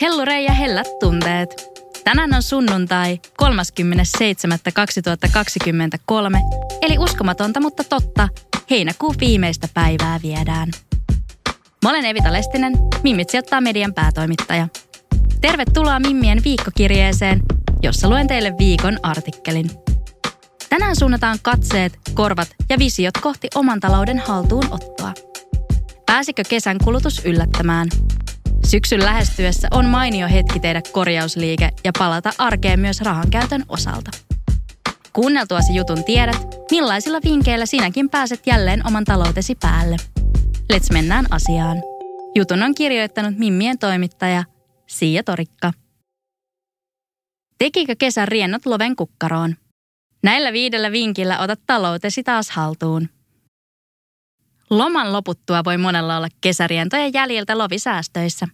Hellurei ja hellät tunteet. Tänään on sunnuntai 37.2023, eli uskomatonta, mutta totta, heinäkuun viimeistä päivää viedään. Mä olen Evita Lestinen, Mimmit sijoittaa median päätoimittaja. Tervetuloa Mimmien viikkokirjeeseen, jossa luen teille viikon artikkelin. Tänään suunnataan katseet, korvat ja visiot kohti oman talouden haltuunottoa. Pääsikö kesän kulutus yllättämään? Syksyn lähestyessä on mainio hetki tehdä korjausliike ja palata arkeen myös rahankäytön osalta. Kuunneltuasi jutun tiedät, millaisilla vinkkeillä sinäkin pääset jälleen oman taloutesi päälle. Let's mennään asiaan. Jutun on kirjoittanut Mimmien toimittaja Siia Torikka. Tekikö kesän riennot loven kukkaroon? Näillä viidellä vinkillä otat taloutesi taas haltuun. Loman loputtua voi monella olla kesärientojen jäljiltä lovisäästöissä.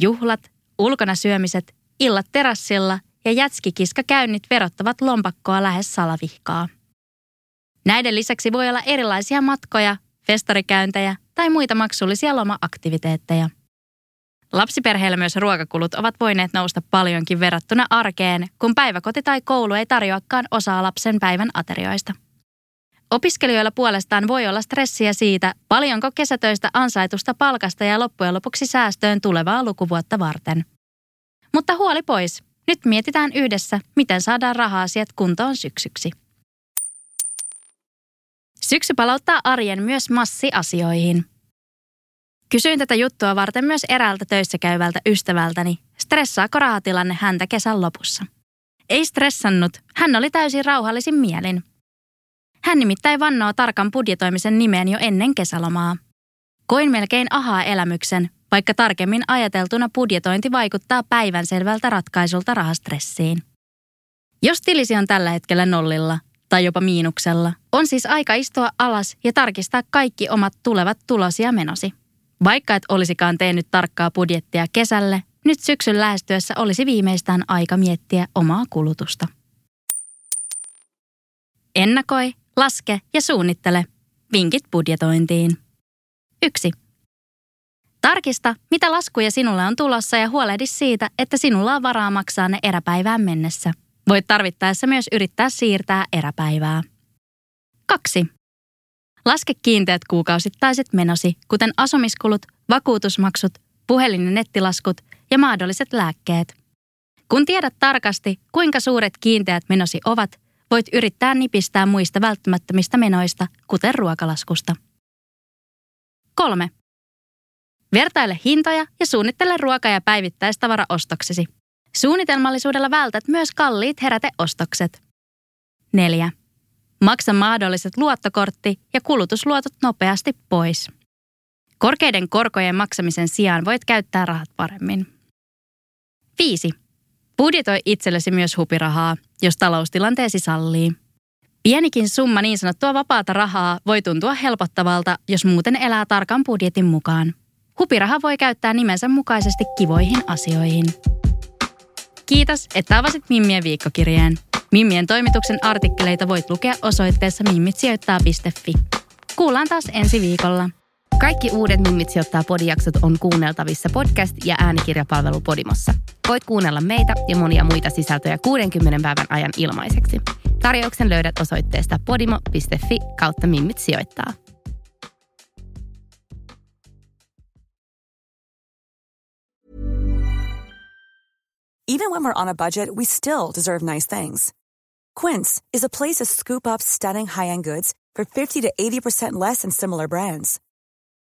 Juhlat, ulkona syömiset, illat terassilla ja jätskikiska käynnit verottavat lompakkoa lähes salavihkaa. Näiden lisäksi voi olla erilaisia matkoja, festarikäyntejä tai muita maksullisia loma-aktiviteetteja. Lapsiperheillä myös ruokakulut ovat voineet nousta paljonkin verrattuna arkeen, kun päiväkoti tai koulu ei tarjoakaan osaa lapsen päivän aterioista. Opiskelijoilla puolestaan voi olla stressiä siitä, paljonko kesätöistä ansaitusta palkasta ja loppujen lopuksi säästöön tulevaa lukuvuotta varten. Mutta huoli pois. Nyt mietitään yhdessä, miten saadaan raha-asiat kuntoon syksyksi. Syksy palauttaa arjen myös massiasioihin. Kysyin tätä juttua varten myös eräältä töissä käyvältä ystävältäni, stressaako rahatilanne häntä kesän lopussa. Ei stressannut, hän oli täysin rauhallisin mielin. Hän nimittäin vannoo tarkan budjetoimisen nimeen jo ennen kesälomaa. Koin melkein ahaa-elämyksen, vaikka tarkemmin ajateltuna budjetointi vaikuttaa päivänselvältä ratkaisulta rahastressiin. Jos tilisi on tällä hetkellä nollilla tai jopa miinuksella, on siis aika istua alas ja tarkistaa kaikki omat tulevat tulosi ja menosi. Vaikka et olisikaan tehnyt tarkkaa budjettia kesälle, nyt syksyn lähestyessä olisi viimeistään aika miettiä omaa kulutusta. Ennakoi, laske ja suunnittele. Vinkit budjetointiin. 1. Tarkista, mitä laskuja sinulle on tulossa ja huolehdi siitä, että sinulla on varaa maksaa ne eräpäivään mennessä. Voit tarvittaessa myös yrittää siirtää eräpäivää. 2. Laske kiinteät kuukausittaiset menosi, kuten asumiskulut, vakuutusmaksut, puhelin- ja nettilaskut ja mahdolliset lääkkeet. Kun tiedät tarkasti, kuinka suuret kiinteät menosi ovat, voit yrittää nipistää muista välttämättömistä menoista, kuten ruokalaskusta. 3. Vertaile hintoja ja suunnittele ruoka- ja päivittäistavaraostoksesi. Suunnitelmallisuudella vältät myös kalliit heräteostokset. 4. Maksa mahdolliset luottokortti- ja kulutusluotot nopeasti pois. Korkeiden korkojen maksamisen sijaan voit käyttää rahat paremmin. 5. Budjetoi itsellesi myös hupirahaa, jos taloustilanteesi sallii. Pienikin summa niin sanottua vapaata rahaa voi tuntua helpottavalta, jos muuten elää tarkan budjetin mukaan. Hupiraha voi käyttää nimensä mukaisesti kivoihin asioihin. Kiitos, että avasit Mimmien viikkokirjeen. Mimmien toimituksen artikkeleita voit lukea osoitteessa mimmitsijoittaa.fi. Kuullaan taas ensi viikolla. Kaikki uudet Mimmit sijoittaa podijaksot on kuunneltavissa podcast- ja äänikirjapalvelu Podimossa. Voit kuunnella meitä ja monia muita sisältöjä 60 päivän ajan ilmaiseksi. Tarjouksen löydät osoitteesta podimo.fi kautta Mimmit sijoittaa. Even when we're on a budget, we still deserve nice things. Quince is a place to scoop up stunning high-end goods for 50 to 80% less than similar brands.